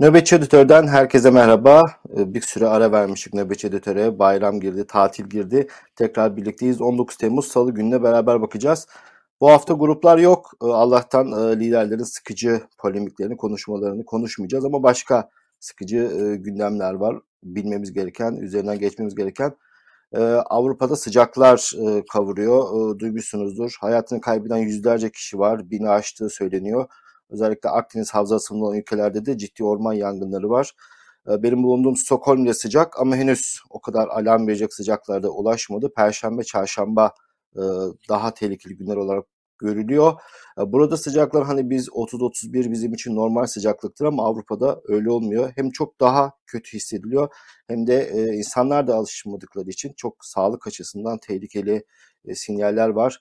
Nöbetçi Editör'den herkese merhaba. Ee, Bir süre ara vermiştik Nöbetçi Editör'e. Bayram girdi, tatil girdi. Tekrar birlikteyiz. 19 Temmuz Salı gününe beraber bakacağız. Bu hafta gruplar yok. Ee, Allah'tan e, liderlerin sıkıcı polemiklerini, konuşmalarını konuşmayacağız ama başka sıkıcı e, gündemler var. Bilmemiz gereken, üzerinden geçmemiz gereken. Ee, Avrupa'da sıcaklar e, kavuruyor. Duymuşsunuzdur. Hayatını kaybeden yüzlerce kişi var. Bini aştığı söyleniyor. Özellikle Akdeniz havzasında olan ülkelerde de ciddi orman yangınları var. Ee, Benim bulunduğum Stockholm'de sıcak ama henüz o kadar alarm verecek sıcaklarda ulaşmadı. Perşembe, çarşamba e, daha tehlikeli günler olarak görülüyor. E, Burada sıcaklar hani biz 30-31 bizim için normal sıcaklıktır ama Avrupa'da öyle olmuyor. Hem çok daha kötü hissediliyor hem de e, insanlar da alışmadıkları için çok sağlık açısından tehlikeli e, sinyaller var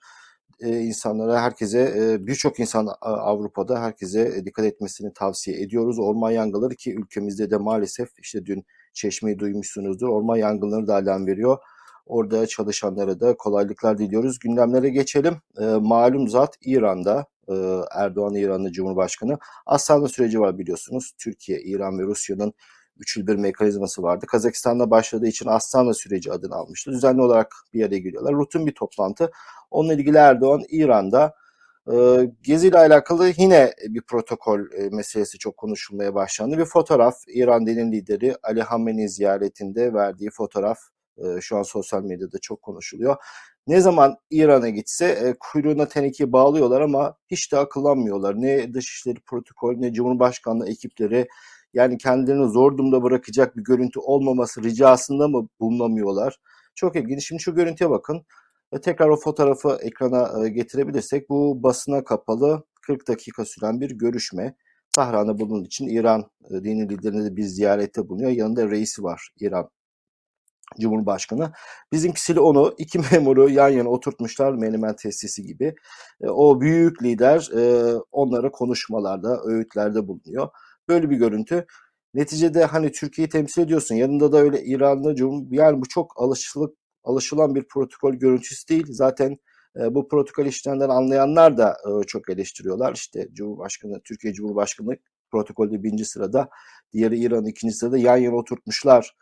e, insanlara, herkese, e, birçok insan A- Avrupa'da herkese e, dikkat etmesini tavsiye ediyoruz. Orman yangınları ki ülkemizde de maalesef işte dün Çeşme'yi duymuşsunuzdur. Orman yangınları da alarm veriyor. Orada çalışanlara da kolaylıklar diliyoruz. Gündemlere geçelim. E, malum zat İran'da, e, Erdoğan İranlı Cumhurbaşkanı. Aslanlı süreci var biliyorsunuz. Türkiye, İran ve Rusya'nın üçül bir mekanizması vardı. Kazakistan'da başladığı için Aslanlı süreci adını almıştı. Düzenli olarak bir araya geliyorlar. Rutin bir toplantı. Onunla ilgili Erdoğan İran'da e, Gezi ile alakalı yine bir protokol e, meselesi çok konuşulmaya başlandı. Bir fotoğraf İran dinin lideri Ali Hamenei ziyaretinde verdiği fotoğraf e, şu an sosyal medyada çok konuşuluyor. Ne zaman İran'a gitse kuyruğuna teneke bağlıyorlar ama hiç de akıllanmıyorlar. Ne dışişleri protokol ne Cumhurbaşkanlığı ekipleri yani kendilerini zor durumda bırakacak bir görüntü olmaması ricasında mı bulunamıyorlar? Çok ilginç. Şimdi şu görüntüye bakın. Ve tekrar o fotoğrafı ekrana e, getirebilirsek bu basına kapalı 40 dakika süren bir görüşme. Tahran'da bunun için İran e, dini liderine de bir ziyarette bulunuyor. Yanında reisi var İran Cumhurbaşkanı. Bizimkisiyle onu iki memuru yan yana oturtmuşlar menemen tesisi gibi. E, o büyük lider e, onlara konuşmalarda, öğütlerde bulunuyor. Böyle bir görüntü. Neticede hani Türkiye'yi temsil ediyorsun. Yanında da öyle İranlı Cumhur yani bu çok alışılık alışılan bir protokol görüntüsü değil. Zaten e, bu protokol işlerinden anlayanlar da e, çok eleştiriyorlar. İşte Cumhurbaşkanı, Türkiye Cumhurbaşkanı protokolde birinci sırada, diğeri İran ikinci sırada yan yana oturtmuşlar.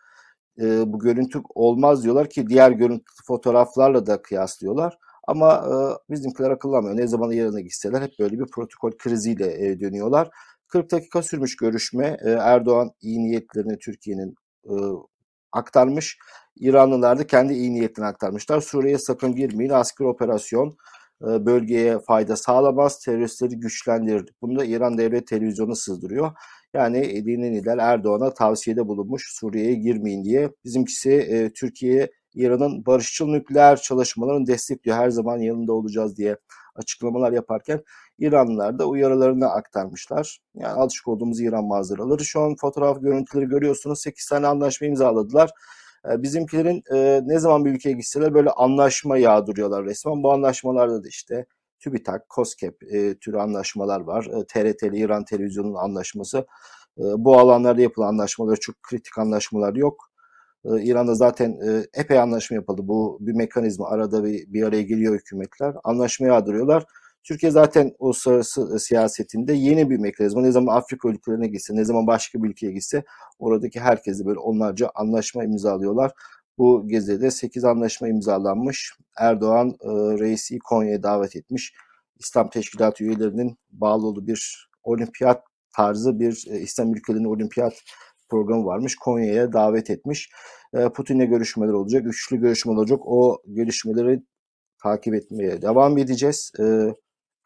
E, bu görüntü olmaz diyorlar ki diğer görüntü fotoğraflarla da kıyaslıyorlar. Ama e, bizimkiler akıllanmıyor. Ne zaman İran'a gitseler hep böyle bir protokol kriziyle e, dönüyorlar. 40 dakika sürmüş görüşme. E, Erdoğan iyi niyetlerini Türkiye'nin e, aktarmış. İranlılar da kendi iyi niyetini aktarmışlar. Suriye'ye sakın girmeyin. Askeri operasyon e, bölgeye fayda sağlamaz. Teröristleri güçlendirir. Bunu da İran Devlet Televizyonu sızdırıyor. Yani dini lider Erdoğan'a tavsiyede bulunmuş Suriye'ye girmeyin diye. Bizimkisi e, Türkiye İran'ın barışçıl nükleer çalışmalarını destekliyor. Her zaman yanında olacağız diye açıklamalar yaparken İranlılar da uyarılarını aktarmışlar. Yani alışık olduğumuz İran manzaraları. Şu an fotoğraf görüntüleri görüyorsunuz. 8 tane anlaşma imzaladılar. E, Bizimkilerin e, ne zaman bir ülkeye gitseler böyle anlaşma yağdırıyorlar resmen. Bu anlaşmalarda da işte TÜBİTAK, KOSGEB e, türü anlaşmalar var. E, TRT ile İran Televizyonu'nun anlaşması. E, bu alanlarda yapılan anlaşmalar çok kritik anlaşmalar yok. E, İran'da zaten e, epey anlaşma yapıldı. Bu bir mekanizma. Arada bir, bir araya geliyor hükümetler. Anlaşma yağdırıyorlar. Türkiye zaten uluslararası siyasetinde yeni bir mekanizma. Ne zaman Afrika ülkelerine gitse, ne zaman başka bir ülkeye gitse oradaki herkesi böyle onlarca anlaşma imzalıyorlar. Bu gezide 8 anlaşma imzalanmış. Erdoğan e, reisi Konya'ya davet etmiş. İslam Teşkilatı üyelerinin bağlı olduğu bir olimpiyat tarzı bir e, İslam ülkelerinin olimpiyat programı varmış. Konya'ya davet etmiş. E, Putin'le görüşmeler olacak. Üçlü görüşmeler olacak. O görüşmeleri takip etmeye devam edeceğiz. E,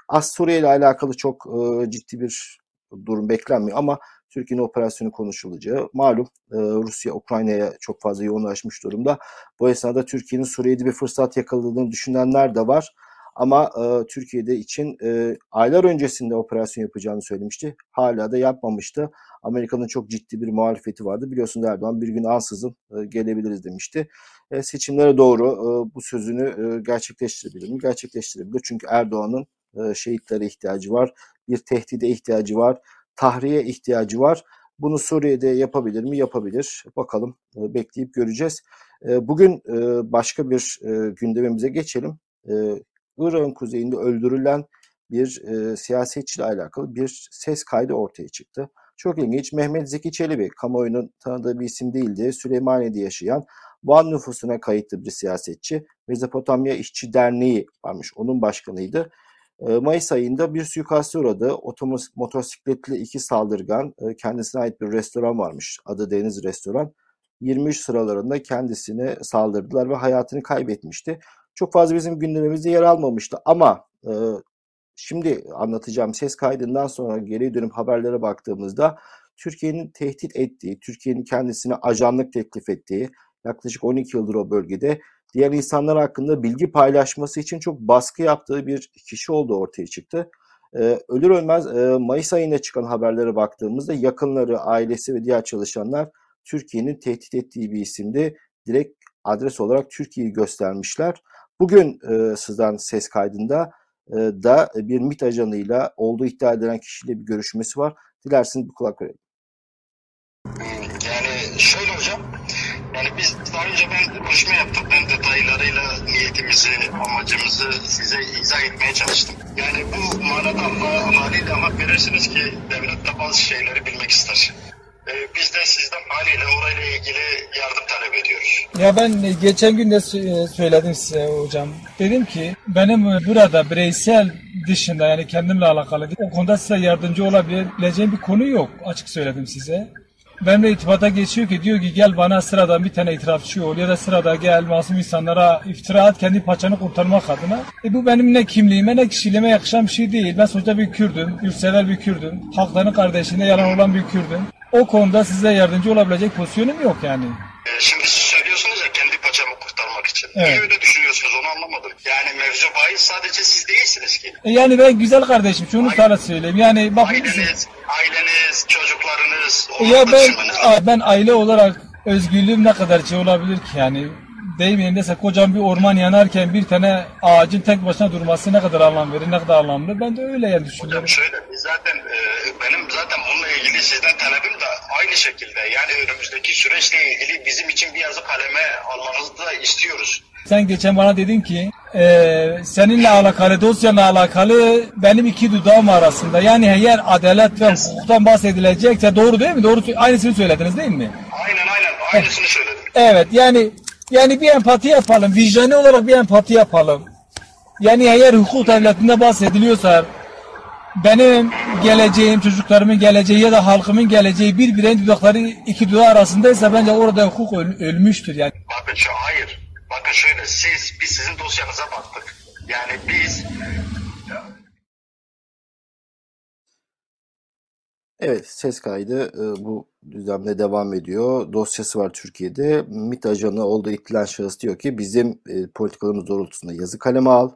Az Suriye ile alakalı çok e, ciddi bir durum beklenmiyor ama Türkiye'nin operasyonu konuşulacağı malum e, Rusya Ukrayna'ya çok fazla yoğunlaşmış durumda. Bu esnada Türkiye'nin Suriye'de bir fırsat yakaladığını düşünenler de var. Ama e, Türkiye'de için e, aylar öncesinde operasyon yapacağını söylemişti. Hala da yapmamıştı. Amerika'nın çok ciddi bir muhalefeti vardı. Biliyorsunuz Erdoğan bir gün ansızın e, gelebiliriz demişti. E, seçimlere doğru e, bu sözünü e, gerçekleştirebilir mi? Gerçekleştirebilir. Çünkü Erdoğan'ın e, şehitlere ihtiyacı var. Bir tehdide ihtiyacı var. Tahriye ihtiyacı var. Bunu Suriye'de yapabilir mi? Yapabilir. Bakalım e, bekleyip göreceğiz. E, bugün e, başka bir e, gündemimize geçelim. E, Irak'ın kuzeyinde öldürülen bir e, siyasetçiyle alakalı bir ses kaydı ortaya çıktı. Çok ilginç. Mehmet Zeki Çelebi kamuoyunun tanıdığı bir isim değildi. Süleymaniye'de yaşayan Van nüfusuna kayıtlı bir siyasetçi. Mezopotamya İşçi Derneği varmış. Onun başkanıydı. Ee, Mayıs ayında bir suikaste uğradı. Otomos motosikletli iki saldırgan e, kendisine ait bir restoran varmış. Adı Deniz Restoran. 23 sıralarında kendisine saldırdılar ve hayatını kaybetmişti. Çok fazla bizim gündemimizde yer almamıştı ama e, şimdi anlatacağım ses kaydından sonra geri dönüp haberlere baktığımızda Türkiye'nin tehdit ettiği, Türkiye'nin kendisine ajanlık teklif ettiği, yaklaşık 12 yıldır o bölgede diğer insanlar hakkında bilgi paylaşması için çok baskı yaptığı bir kişi olduğu ortaya çıktı. Ee, ölür ölmez e, Mayıs ayında çıkan haberlere baktığımızda yakınları, ailesi ve diğer çalışanlar Türkiye'nin tehdit ettiği bir isimdi. Direkt adres olarak Türkiye'yi göstermişler. Bugün e, sizden ses kaydında e, da bir MİT ajanıyla olduğu iddia edilen kişiyle bir görüşmesi var. Dilerseniz bir kulak verelim. Yani şöyle hocam, yani biz daha önce ben konuşma yaptık. Ben detaylarıyla niyetimizi, amacımızı size izah etmeye çalıştım. Yani bu manada haliyle hak verirsiniz ki devlet de bazı şeyleri bilmek ister. Biz de sizden haliyle orayla ilgili yardım talep ediyoruz. Ya ben geçen gün de e, söyledim size hocam. Dedim ki benim burada bireysel dışında yani kendimle alakalı o konuda size yardımcı olabileceğim bir konu yok. Açık söyledim size. Benimle itibata geçiyor ki diyor ki gel bana sıradan bir tane itirafçı ol ya da sırada gel masum insanlara iftira at kendi paçanı kurtarmak adına. E bu benim ne kimliğime ne kişiliğime yakışan bir şey değil. Ben sonuçta bir Kürdüm, yurtsever bir Kürdüm. Haklarının kardeşinde yalan olan bir Kürdüm. O konuda size yardımcı olabilecek pozisyonum yok yani. Ee, şimdi siz söylüyorsunuz ya kendi paçamı kurtarmak için. Evet. Niye öyle düşünüyorsunuz onu anlamadım. Yani mevzu bahis sadece siz değilsiniz ki. E yani ben güzel kardeşim şunu sana söyleyeyim. Yani bak Aileniz, aileniz, çocuklarınız, ya onları ben düşünmeniz ben aile olarak özgürlüğüm ne kadar şey olabilir ki yani deyim yerindeyse kocaman bir orman yanarken bir tane ağacın tek başına durması ne kadar anlam verir, ne kadar anlamlı. Ben de öyle yani düşünüyorum. Hocam şöyle zaten e, benim zaten bununla ilgili sizden talebim de aynı şekilde yani önümüzdeki süreçle ilgili bizim için bir yazı kaleme almanızı da istiyoruz. Sen geçen bana dedin ki e, seninle alakalı, dosyanla alakalı benim iki dudağım arasında. Yani eğer adalet ve hukuktan bahsedilecekse doğru değil mi? Doğru aynısını söylediniz değil mi? Aynen aynen aynısını söyledim. Evet yani yani bir empati yapalım. Vicdani olarak bir empati yapalım. Yani eğer hukuk devletinde bahsediliyorsa benim geleceğim, çocuklarımın geleceği ya da halkımın geleceği bir bireyin dudakları iki dudağı arasındaysa bence orada hukuk öl- ölmüştür yani. Bakın şu hayır. Bakın şöyle siz biz sizin dosyanıza baktık. Yani biz Evet, ses kaydı e, bu düzlemde devam ediyor. Dosyası var Türkiye'de. MİT ajanı olduğu iddialan şahıs diyor ki bizim e, politikalarımız doğrultusunda yazı kaleme al,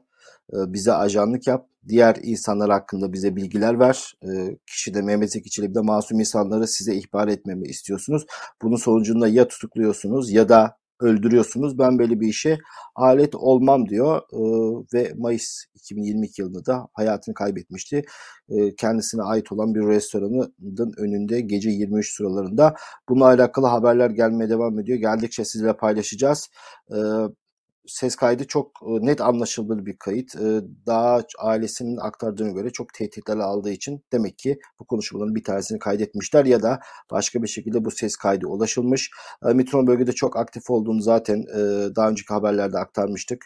e, bize ajanlık yap, diğer insanlar hakkında bize bilgiler ver. E, kişi de Mehmet Zeki Çelebi de masum insanları size ihbar etmemi istiyorsunuz. Bunun sonucunda ya tutukluyorsunuz ya da öldürüyorsunuz. Ben böyle bir işe alet olmam diyor e, ve Mayıs 2022 yılında da hayatını kaybetmişti. E, kendisine ait olan bir restoranın önünde gece 23 sıralarında. Bununla alakalı haberler gelmeye devam ediyor. Geldikçe sizlerle paylaşacağız. E, ses kaydı çok e, net anlaşılır bir kayıt. E, Daha ailesinin aktardığına göre çok tehditler aldığı için demek ki bu konuşmaların bir tanesini kaydetmişler ya da başka bir şekilde bu ses kaydı ulaşılmış. E, Mitron bölgede çok aktif olduğunu zaten daha önceki haberlerde aktarmıştık.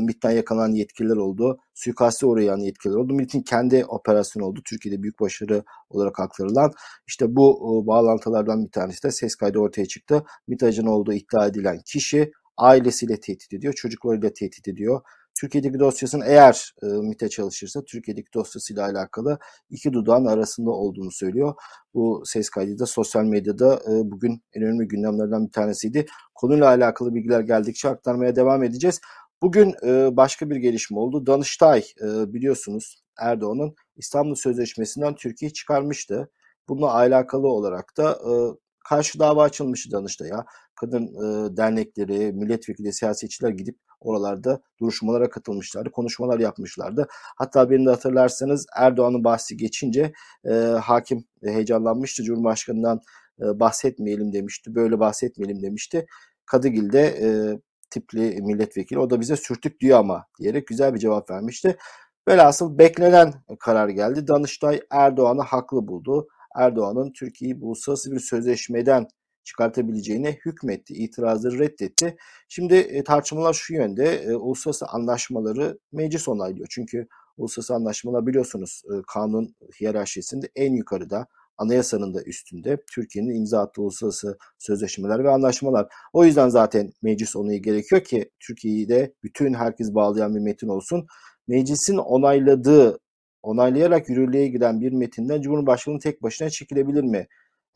MİT'ten yakalanan yetkililer oldu. Suikaste uğrayan yetkililer oldu. MİT'in kendi operasyonu oldu. Türkiye'de büyük başarı olarak aktarılan. İşte bu bağlantılardan bir tanesi de ses kaydı ortaya çıktı. MİT ajanı olduğu iddia edilen kişi ailesiyle tehdit ediyor, çocuklarıyla tehdit ediyor. Türkiye'deki dosyasının eğer e, MİT'e çalışırsa Türkiye'deki dosyasıyla alakalı iki dudağın arasında olduğunu söylüyor. Bu ses kaydı da sosyal medyada e, bugün en önemli gündemlerden bir tanesiydi. Konuyla alakalı bilgiler geldikçe aktarmaya devam edeceğiz. Bugün e, başka bir gelişme oldu. Danıştay e, biliyorsunuz Erdoğan'ın İstanbul Sözleşmesi'nden Türkiye çıkarmıştı. Bununla alakalı olarak da e, karşı dava açılmıştı Danıştay'a. Kadın e, dernekleri, milletvekili, siyasetçiler gidip oralarda duruşmalara katılmışlardı, konuşmalar yapmışlardı. Hatta birini hatırlarsanız Erdoğan'ın bahsi geçince e, hakim heyecanlanmıştı. Cumhurbaşkanından e, bahsetmeyelim demişti, böyle bahsetmeyelim demişti. Kadıgil de e, tipli milletvekili o da bize sürtük diyor ama diyerek güzel bir cevap vermişti. Velhasıl beklenen karar geldi. Danıştay Erdoğan'ı haklı buldu. Erdoğan'ın Türkiye'yi uluslararası bir sözleşmeden çıkartabileceğine hükmetti, itirazları reddetti. Şimdi e, tartışmalar şu yönde, e, uluslararası anlaşmaları meclis onaylıyor. Çünkü uluslararası anlaşmalar biliyorsunuz e, kanun hiyerarşisinde en yukarıda, anayasanın da üstünde Türkiye'nin imza attığı uluslararası sözleşmeler ve anlaşmalar. O yüzden zaten meclis onayı gerekiyor ki Türkiye'yi de bütün herkes bağlayan bir metin olsun. Meclisin onayladığı, onaylayarak yürürlüğe giren bir metinden Cumhurbaşkanı tek başına çekilebilir mi?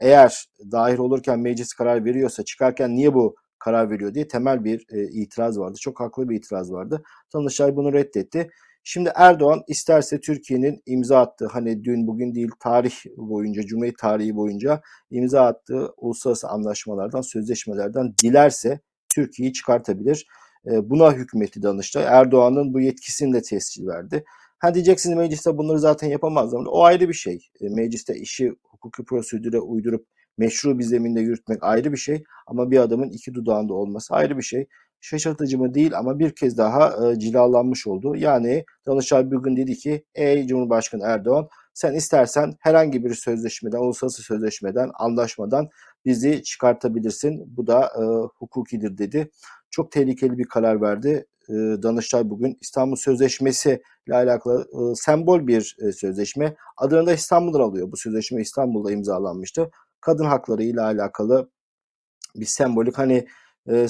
Eğer dahil olurken meclis karar veriyorsa çıkarken niye bu karar veriyor diye temel bir e, itiraz vardı. Çok haklı bir itiraz vardı. Danıştay bunu reddetti. Şimdi Erdoğan isterse Türkiye'nin imza attığı hani dün bugün değil tarih boyunca Cumhuriyet tarihi boyunca imza attığı uluslararası anlaşmalardan sözleşmelerden dilerse Türkiye'yi çıkartabilir. E, buna hükümeti Danıştay Erdoğan'ın bu yetkisini de tescil verdi. Ha diyeceksiniz mecliste bunları zaten yapamazlar. O ayrı bir şey. E, mecliste işi hukuki prosedüre uydurup meşru bir zeminde yürütmek ayrı bir şey. Ama bir adamın iki dudağında olması ayrı bir şey. Şaşırtıcı mı değil ama bir kez daha e, cilalanmış oldu. Yani Danıştay bugün dedi ki ey Cumhurbaşkanı Erdoğan sen istersen herhangi bir sözleşmeden, uluslararası sözleşmeden, anlaşmadan bizi çıkartabilirsin. Bu da e, hukukidir dedi. Çok tehlikeli bir karar verdi. E, Danıştay bugün İstanbul Sözleşmesi ile alakalı e, sembol bir e, sözleşme. Adını da İstanbul'dan alıyor. Bu sözleşme İstanbul'da imzalanmıştı. Kadın hakları ile alakalı bir sembolik hani e,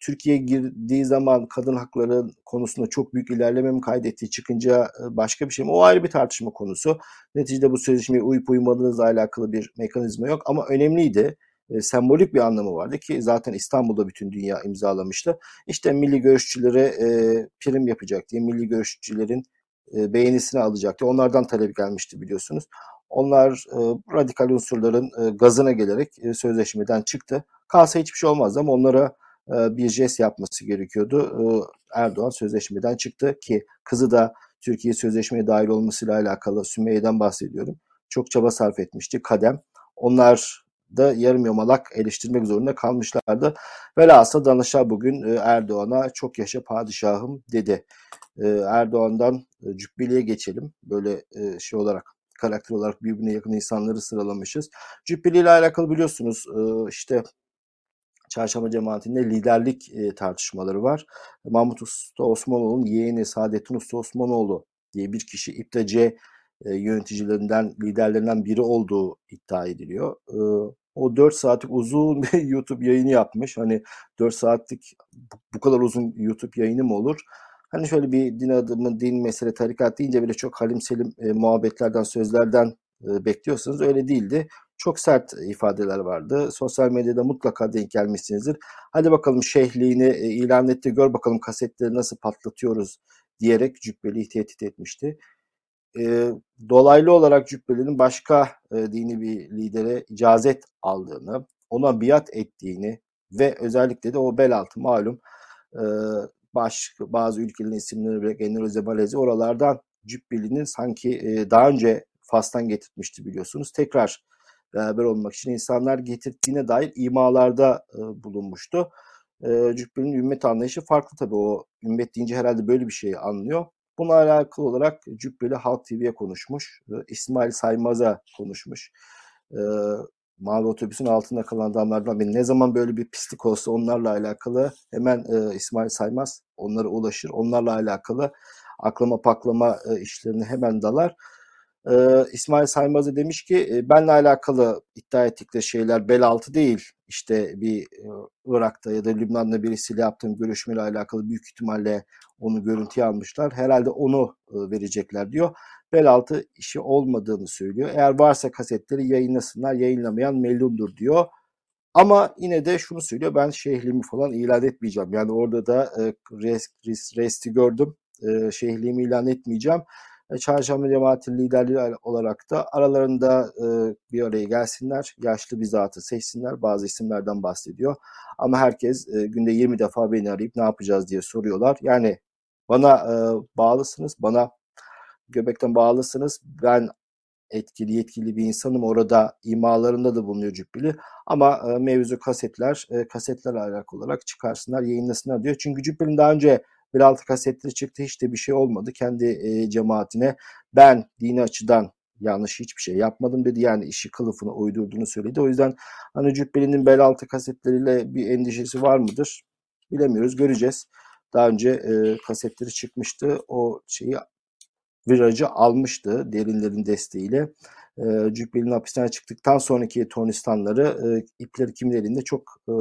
Türkiye girdiği zaman kadın hakları konusunda çok büyük ilerleme mi kaydetti çıkınca başka bir şey mi? O ayrı bir tartışma konusu. Neticede bu sözleşmeye uyup uymadığınızla alakalı bir mekanizma yok ama önemliydi. E, sembolik bir anlamı vardı ki zaten İstanbul'da bütün dünya imzalamıştı. İşte milli görüşçülere e, prim yapacak diye milli görüşçülerin e, beğenisini alacaktı. Onlardan talep gelmişti biliyorsunuz. Onlar e, radikal unsurların e, gazına gelerek e, sözleşmeden çıktı. Kalsa hiçbir şey olmazdı ama onlara e, bir jest yapması gerekiyordu. E, Erdoğan sözleşmeden çıktı ki kızı da Türkiye sözleşmeye dahil olmasıyla alakalı Sümeyye'den bahsediyorum. Çok çaba sarf etmişti Kadem. Onlar da yarım yamalak eleştirmek zorunda kalmışlardı. Velhasıl danışa bugün e, Erdoğan'a çok yaşa padişahım dedi. Erdoğan'dan Cübbeli'ye geçelim. Böyle şey olarak karakter olarak birbirine yakın insanları sıralamışız. Cübbeli ile alakalı biliyorsunuz işte Çarşamba cemaatinde liderlik e, tartışmaları var. Mahmut Usta Osmanoğlu'nun yeğeni Saadettin Usta Osmanoğlu diye bir kişi İptace e, yöneticilerinden, liderlerinden biri olduğu iddia ediliyor. E, o 4 saatlik uzun bir YouTube yayını yapmış. Hani 4 saatlik bu kadar uzun YouTube yayını mı olur? Hani şöyle bir din adımı, din mesele, tarikat deyince bile çok halim selim e, muhabbetlerden, sözlerden e, bekliyorsanız öyle değildi. Çok sert ifadeler vardı. Sosyal medyada mutlaka denk gelmişsinizdir. Hadi bakalım şeyhliğini e, ilan etti, gör bakalım kasetleri nasıl patlatıyoruz diyerek Cübbeli'yi tehdit etmişti. E, dolaylı olarak Cübbeli'nin başka e, dini bir lidere icazet aldığını, ona biat ettiğini ve özellikle de o bel altı malum e, baş, bazı ülkelerin isimleri bile Endonezya, Malezya oralardan Cübbeli'nin sanki e, daha önce Fas'tan getirtmişti biliyorsunuz. Tekrar beraber olmak için insanlar getirdiğine dair imalarda e, bulunmuştu. E, Cübbeli'nin ümmet anlayışı farklı tabii. O ümmet deyince herhalde böyle bir şeyi anlıyor. Buna alakalı olarak Cübbeli Halk TV'ye konuşmuş. E, İsmail Saymaz'a konuşmuş. E, Mavi otobüsün altında kalan adamlardan biri. Ne zaman böyle bir pislik olsa onlarla alakalı hemen e, İsmail Saymaz onlara ulaşır. Onlarla alakalı aklama paklama e, işlerine hemen dalar. Ee, İsmail Saymaz'a demiş ki e, benle alakalı iddia ettikleri şeyler bel altı değil. İşte bir e, Irak'ta ya da Lübnan'da birisiyle yaptığım görüşmeyle alakalı büyük ihtimalle onu görüntüye almışlar. Herhalde onu e, verecekler diyor. Bel altı işi olmadığını söylüyor. Eğer varsa kasetleri yayınlasınlar. Yayınlamayan melundur diyor. Ama yine de şunu söylüyor ben şehliğimi falan ilan etmeyeceğim. Yani orada da e, rest, resti gördüm. E, şehliğimi ilan etmeyeceğim. Çarşamba cemaati liderliği olarak da aralarında e, bir araya gelsinler, yaşlı bir zatı seçsinler. Bazı isimlerden bahsediyor. Ama herkes e, günde 20 defa beni arayıp ne yapacağız diye soruyorlar. Yani bana e, bağlısınız, bana göbekten bağlısınız. Ben etkili yetkili bir insanım. Orada imalarında da bulunuyor Cübbeli. Ama e, mevzu kasetler, e, kasetlerle alakalı olarak çıkarsınlar, yayınlasınlar diyor. Çünkü Cübbeli'nin daha önce bir altı kasetleri çıktı hiç de bir şey olmadı. Kendi e, cemaatine ben dini açıdan yanlış hiçbir şey yapmadım dedi. Yani işi kılıfına uydurduğunu söyledi. O yüzden hani Cübbeli'nin bel altı kasetleriyle bir endişesi var mıdır? Bilemiyoruz. Göreceğiz. Daha önce e, kasetleri çıkmıştı. O şeyi virajı almıştı derinlerin desteğiyle. E, Cübbeli'nin hapisten çıktıktan sonraki tornistanları e, ipleri kimin elinde çok e,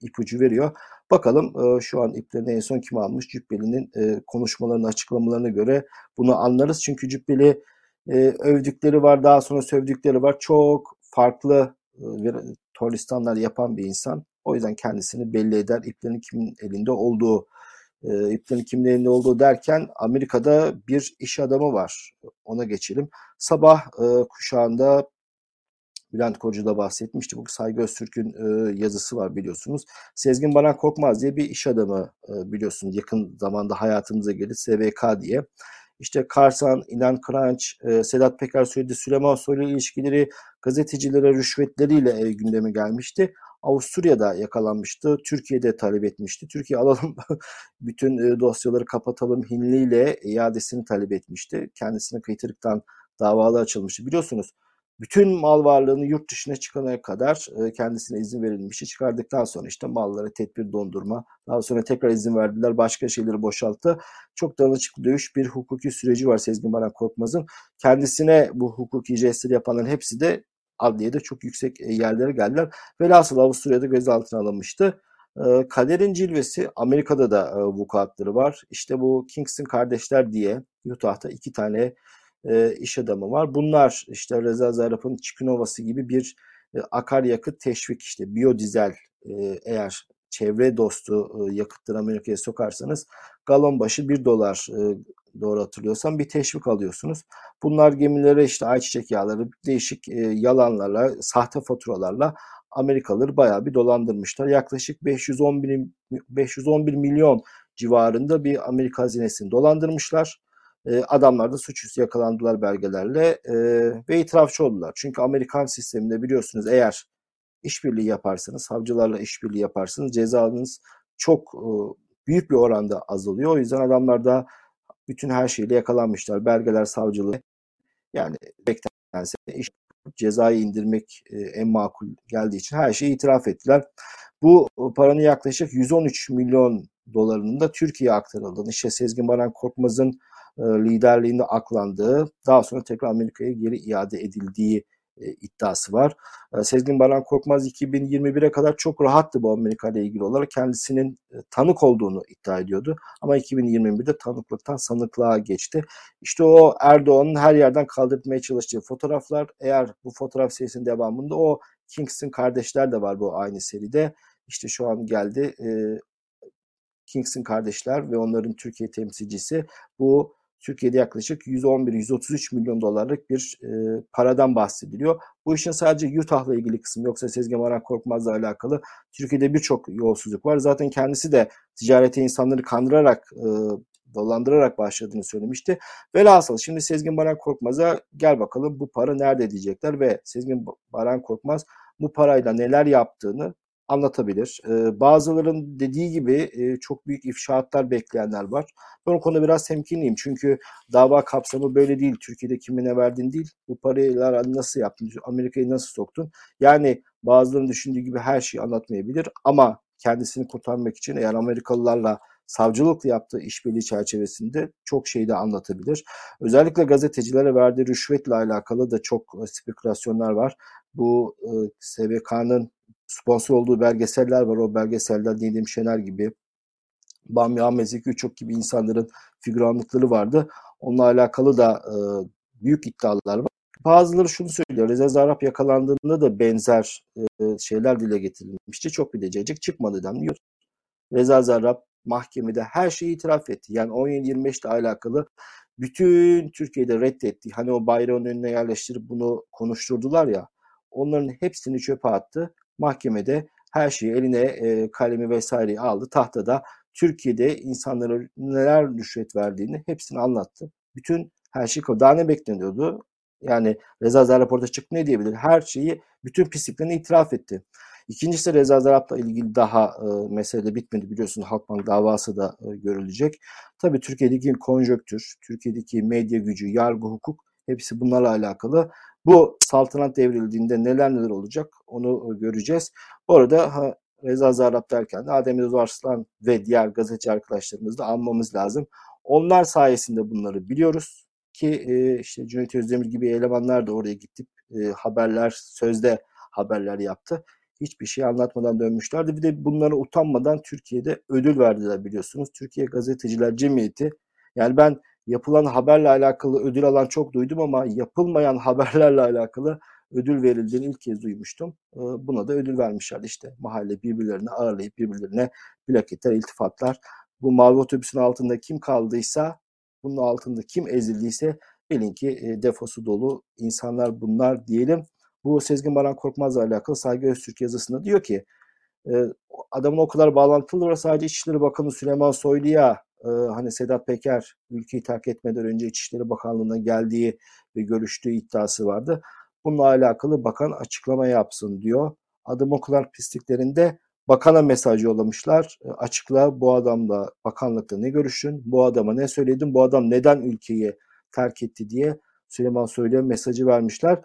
ipucu veriyor. Bakalım e, şu an iplerini en son kim almış? Cübbeli'nin e, konuşmalarını, açıklamalarına göre bunu anlarız. Çünkü Cübbeli e, övdükleri var, daha sonra sövdükleri var. Çok farklı e, tornistanlar yapan bir insan. O yüzden kendisini belli eder. İplerin kimin elinde olduğu e, iplerin kimin elinde olduğu derken Amerika'da bir iş adamı var. Ona geçelim. Sabah e, kuşağında Bülent Koca da bahsetmişti. Bu Saygı Öztürk'ün e, yazısı var biliyorsunuz. Sezgin Baran Korkmaz diye bir iş adamı e, biliyorsunuz. Yakın zamanda hayatımıza geldi. SVK diye. İşte Karsan, İnan Kıranç, e, Sedat Peker söyledi. Süleyman Soylu ilişkileri gazetecilere rüşvetleriyle e, gündeme gelmişti. Avusturya'da yakalanmıştı. Türkiye'de talep etmişti. Türkiye alalım bütün e, dosyaları kapatalım hinliyle iadesini talep etmişti. Kendisine kıytırıktan davalı açılmıştı. Biliyorsunuz bütün mal varlığını yurt dışına çıkana kadar e, kendisine izin verilmişti. Çıkardıktan sonra işte malları tedbir dondurma. Daha sonra tekrar izin verdiler. Başka şeyleri boşalttı. Çok danışıklı dövüş bir hukuki süreci var Sezgin Baran Korkmaz'ın. Kendisine bu hukuki jestleri yapanların hepsi de adliyede çok yüksek e, yerlere geldiler. Velhasıl Avusturya'da gözaltına alınmıştı. E, kaderin cilvesi Amerika'da da vukuatları var. İşte bu Kingston kardeşler diye Utah'ta iki tane e, iş adamı var. Bunlar işte Reza Zarrab'ın Çikinovası gibi bir e, akaryakıt teşvik işte biyodizel e, eğer çevre dostu e, yakıtları Amerika'ya sokarsanız galon başı 1 dolar e, doğru hatırlıyorsam bir teşvik alıyorsunuz. Bunlar gemilere işte ayçiçek yağları değişik e, yalanlarla, sahte faturalarla Amerikalıları bayağı bir dolandırmışlar. Yaklaşık 511 511 milyon civarında bir Amerika hazinesini dolandırmışlar. E, adamlar da suçüstü yakalandılar belgelerle e, ve itirafçı oldular. Çünkü Amerikan sisteminde biliyorsunuz eğer işbirliği yaparsanız, savcılarla işbirliği yaparsanız cezanız çok e, büyük bir oranda azalıyor. O yüzden adamlar da bütün her şeyle yakalanmışlar. Belgeler savcılığı yani beklense iş cezayı indirmek e, en makul geldiği için her şeyi itiraf ettiler. Bu paranın yaklaşık 113 milyon dolarının da Türkiye'ye aktarıldığını, işte Sezgin Baran Korkmaz'ın e, liderliğinde aklandığı, daha sonra tekrar Amerika'ya geri iade edildiği e, iddiası var. E, Sezgin Baran Korkmaz 2021'e kadar çok rahattı bu Amerika ile ilgili olarak. Kendisinin tanık olduğunu iddia ediyordu. Ama 2021'de tanıklıktan sanıklığa geçti. İşte o Erdoğan'ın her yerden kaldırmaya çalıştığı fotoğraflar eğer bu fotoğraf serisinin devamında o Kingston kardeşler de var bu aynı seride. İşte şu an geldi Kingston kardeşler ve onların Türkiye temsilcisi bu Türkiye'de yaklaşık 111-133 milyon dolarlık bir e, paradan bahsediliyor. Bu işin sadece Utah'la ilgili kısmı yoksa Sezgin Baran Korkmaz'la alakalı Türkiye'de birçok yolsuzluk var. Zaten kendisi de ticarete insanları kandırarak e, dolandırarak başladığını söylemişti. Velhasıl şimdi Sezgin Baran Korkmaz'a gel bakalım bu para nerede diyecekler ve Sezgin Baran Korkmaz bu parayla neler yaptığını anlatabilir. Ee, bazıların dediği gibi e, çok büyük ifşaatlar bekleyenler var. Ben o konuda biraz temkinliyim. Çünkü dava kapsamı böyle değil. Türkiye'de kimine verdin değil. Bu parayla nasıl yaptın? Amerika'yı nasıl soktun? Yani bazılarının düşündüğü gibi her şeyi anlatmayabilir. Ama kendisini kurtarmak için eğer Amerikalılarla savcılıkla yaptığı işbirliği çerçevesinde çok şey de anlatabilir. Özellikle gazetecilere verdiği rüşvetle alakalı da çok e, spekülasyonlar var. Bu e, SBK'nın sponsor olduğu belgeseller var. O belgeseller Nedim Şener gibi, Bamya Uçuk gibi insanların figüranlıkları vardı. Onunla alakalı da e, büyük iddialar var. Bazıları şunu söylüyor. Reza Zarrab yakalandığında da benzer e, şeyler dile getirilmişti. Çok bilecek çıkmadı deniliyor. Reza Zarrab mahkemede her şeyi itiraf etti. Yani 17-25 ile alakalı bütün Türkiye'de reddetti. Hani o bayrağın önüne yerleştirip bunu konuşturdular ya. Onların hepsini çöpe attı mahkemede her şeyi eline e, kalemi vesaireyi aldı. Tahtada Türkiye'de insanlara neler rüşvet verdiğini hepsini anlattı. Bütün her şey daha ne bekleniyordu? Yani Reza Zarrab orada çıktı ne diyebilir? Her şeyi, bütün pisliklerini itiraf etti. İkincisi Reza Zarrab'la ilgili daha e, mesele bitmedi biliyorsunuz Halkbank davası da e, görülecek. Tabii Türkiye'deki konjöktür, Türkiye'deki medya gücü, yargı, hukuk Hepsi bunlarla alakalı. Bu saltanat devrildiğinde neler neler olacak onu göreceğiz. Ha, Reza Zarrab derken de Adem Rıza Arslan ve diğer gazeteci arkadaşlarımızı da anmamız lazım. Onlar sayesinde bunları biliyoruz ki e, işte Cüneyt Özdemir gibi elemanlar da oraya gidip e, haberler, sözde haberler yaptı. Hiçbir şey anlatmadan dönmüşlerdi. Bir de bunlara utanmadan Türkiye'de ödül verdiler biliyorsunuz. Türkiye Gazeteciler Cemiyeti. Yani ben yapılan haberle alakalı ödül alan çok duydum ama yapılmayan haberlerle alakalı ödül verildiğini ilk kez duymuştum. Buna da ödül vermişler işte. Mahalle birbirlerini ağırlayıp birbirlerine plaketler, iltifatlar. Bu mavi otobüsün altında kim kaldıysa, bunun altında kim ezildiyse bilin ki defosu dolu insanlar bunlar diyelim. Bu Sezgin Baran Korkmaz'la alakalı Saygı Öztürk yazısında diyor ki adamın o kadar bağlantılı sadece İçişleri Bakanı Süleyman Soylu'ya hani Sedat Peker ülkeyi terk etmeden önce İçişleri Bakanlığı'na geldiği ve görüştüğü iddiası vardı. Bununla alakalı bakan açıklama yapsın diyor. Adım okular pisliklerinde bakana mesaj yollamışlar. E, açıkla bu adamla bakanlıkta ne görüştün? Bu adama ne söyledin? Bu adam neden ülkeyi terk etti diye Süleyman Soylu'ya mesajı vermişler.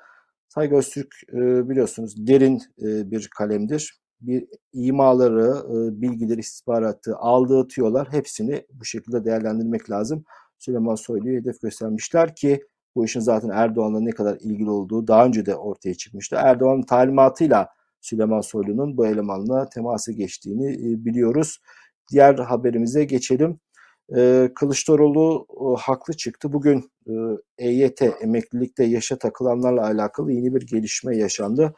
Saygı Öztürk e, biliyorsunuz derin e, bir kalemdir. Bir imaları, bilgileri, istihbaratı aldığı tüyolar hepsini bu şekilde değerlendirmek lazım. Süleyman Soylu'ya hedef göstermişler ki bu işin zaten Erdoğan'la ne kadar ilgili olduğu daha önce de ortaya çıkmıştı. Erdoğan'ın talimatıyla Süleyman Soylu'nun bu elemanla temasa geçtiğini e, biliyoruz. Diğer haberimize geçelim. E, Kılıçdaroğlu e, haklı çıktı. Bugün EYT emeklilikte yaşa takılanlarla alakalı yeni bir gelişme yaşandı.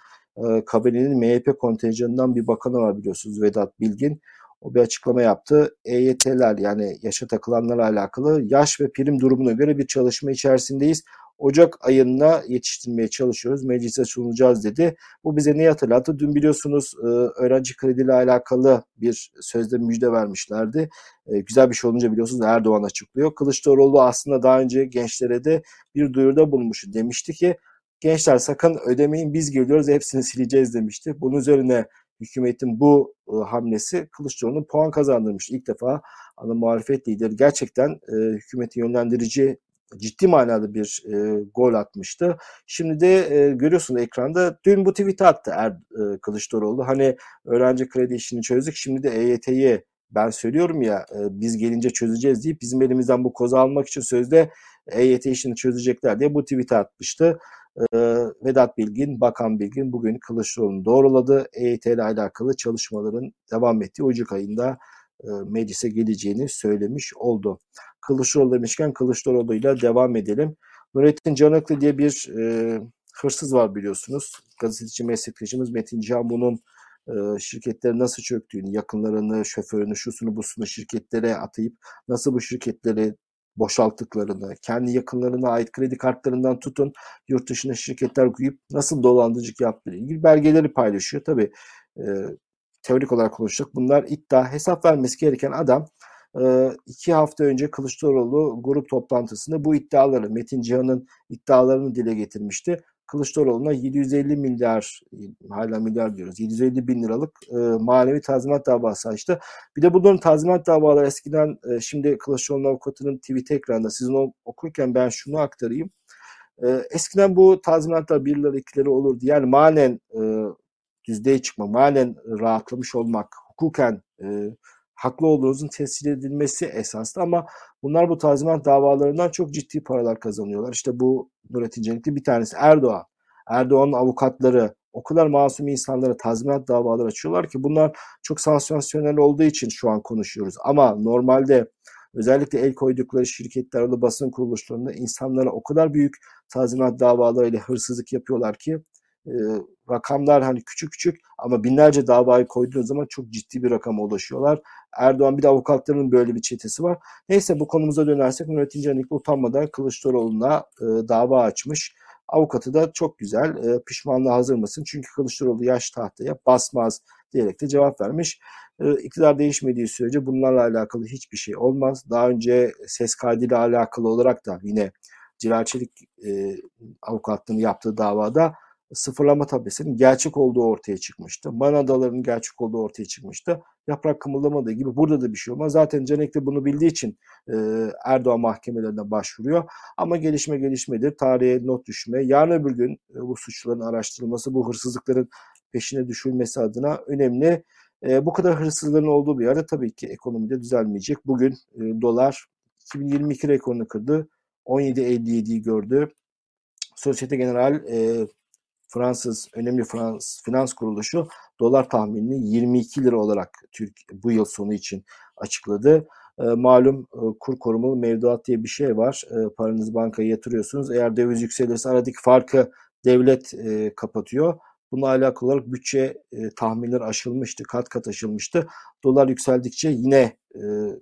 Kabinenin MHP kontenjanından bir bakanı var biliyorsunuz Vedat Bilgin. O bir açıklama yaptı. EYT'ler yani yaşa takılanlarla alakalı yaş ve prim durumuna göre bir çalışma içerisindeyiz. Ocak ayında yetiştirmeye çalışıyoruz. Meclise sunacağız dedi. Bu bize ne hatırlattı? Dün biliyorsunuz e, öğrenci krediyle alakalı bir sözde müjde vermişlerdi. E, güzel bir şey olunca biliyorsunuz Erdoğan açıklıyor. Kılıçdaroğlu aslında daha önce gençlere de bir duyuruda bulunmuş. Demişti ki gençler sakın ödemeyin biz geliyoruz hepsini sileceğiz demişti. Bunun üzerine hükümetin bu e, hamlesi Kılıçdaroğlu'nun puan kazandırmış. İlk defa ana muhalefet lideri gerçekten e, hükümeti yönlendirici ciddi manada bir e, gol atmıştı. Şimdi de e, görüyorsunuz ekranda dün bu tweet attı er, e, Kılıçdaroğlu. Hani öğrenci kredi işini çözdük şimdi de EYT'yi ben söylüyorum ya e, biz gelince çözeceğiz deyip bizim elimizden bu kozu almak için sözde EYT işini çözecekler diye bu tweet atmıştı. Ee, Vedat Bilgin, Bakan Bilgin bugün Kılıçdaroğlu'nu doğruladı. EYT ile alakalı çalışmaların devam ettiği Ocak ayında e, meclise geleceğini söylemiş oldu. Kılıçdaroğlu demişken Kılıçdaroğlu ile devam edelim. Nurettin Canıklı diye bir e, hırsız var biliyorsunuz. Gazeteci meslektaşımız Metin Can bunun e, şirketlerin nasıl çöktüğünü, yakınlarını, şoförünü, şusunu, busunu şirketlere atayıp nasıl bu şirketleri boşalttıklarını, kendi yakınlarına ait kredi kartlarından tutun yurt dışına şirketler koyup nasıl dolandırıcılık yaptığı ilgili belgeleri paylaşıyor. Tabii e, teorik olarak konuştuk. Bunlar iddia, hesap vermesi gereken adam iki hafta önce Kılıçdaroğlu grup toplantısında bu iddiaları, Metin Cihan'ın iddialarını dile getirmişti. Kılıçdaroğlu'na 750 milyar hala milyar diyoruz 750 bin liralık e, manevi tazminat davası açtı. Bir de bunların tazminat davaları eskiden e, şimdi Kılıçdaroğlu avukatının tweet ekranında sizin okurken ben şunu aktarayım. E, eskiden bu tazminatlar 1 lira 2 lira olurdu. Yani manen e, düzlüğe çıkma, manen rahatlamış olmak, hukuken e, haklı olduğunuzun tescil edilmesi esaslı ama bunlar bu tazminat davalarından çok ciddi paralar kazanıyorlar. İşte bu Nurettin Cenikli bir tanesi Erdoğan. Erdoğan'ın avukatları o kadar masum insanlara tazminat davaları açıyorlar ki bunlar çok sansasyonel olduğu için şu an konuşuyoruz. Ama normalde özellikle el koydukları şirketler basın kuruluşlarında insanlara o kadar büyük tazminat davalarıyla hırsızlık yapıyorlar ki rakamlar hani küçük küçük ama binlerce davayı koyduğunuz zaman çok ciddi bir rakama ulaşıyorlar. Erdoğan bir de avukatlarının böyle bir çetesi var. Neyse bu konumuza dönersek Nurettin Canikli utanmadan Kılıçdaroğlu'na e, dava açmış. Avukatı da çok güzel e, pişmanlığa hazır mısın? Çünkü Kılıçdaroğlu yaş tahtaya basmaz diyerek de cevap vermiş. E, iktidar değişmediği sürece bunlarla alakalı hiçbir şey olmaz. Daha önce ses kaydıyla alakalı olarak da yine Cilal Çelik e, avukatlığını yaptığı davada sıfırlama tablesinin gerçek olduğu ortaya çıkmıştı. Man adalarının gerçek olduğu ortaya çıkmıştı. Yaprak kımıldamadığı gibi burada da bir şey olmaz. Zaten Canek de bunu bildiği için e, Erdoğan mahkemelerine başvuruyor. Ama gelişme gelişmedir. Tarihe not düşme. Yarın öbür gün e, bu suçların araştırılması, bu hırsızlıkların peşine düşülmesi adına önemli. E, bu kadar hırsızlığın olduğu bir yerde tabii ki ekonomide düzelmeyecek. Bugün e, dolar 2022 rekorunu kırdı. 17.57'yi gördü. Societe General e, Fransız önemli Frans finans kuruluşu dolar tahminini 22 lira olarak Türk bu yıl sonu için açıkladı. E, malum e, kur korumalı mevduat diye bir şey var. E, paranızı bankaya yatırıyorsunuz. Eğer döviz yükselirse aradaki farkı devlet e, kapatıyor. Bununla alakalı olarak bütçe e, tahminleri aşılmıştı, kat kat aşılmıştı. Dolar yükseldikçe yine e,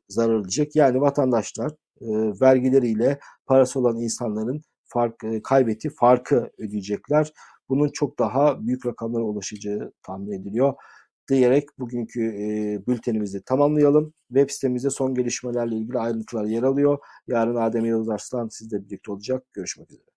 zarar edecek. Yani vatandaşlar e, vergileriyle parası olan insanların fark e, kaybettiği farkı ödeyecekler. Bunun çok daha büyük rakamlara ulaşacağı tahmin ediliyor diyerek bugünkü e, bültenimizi tamamlayalım. Web sitemizde son gelişmelerle ilgili ayrıntılar yer alıyor. Yarın Adem Yıldız Arslan sizle birlikte olacak. Görüşmek üzere.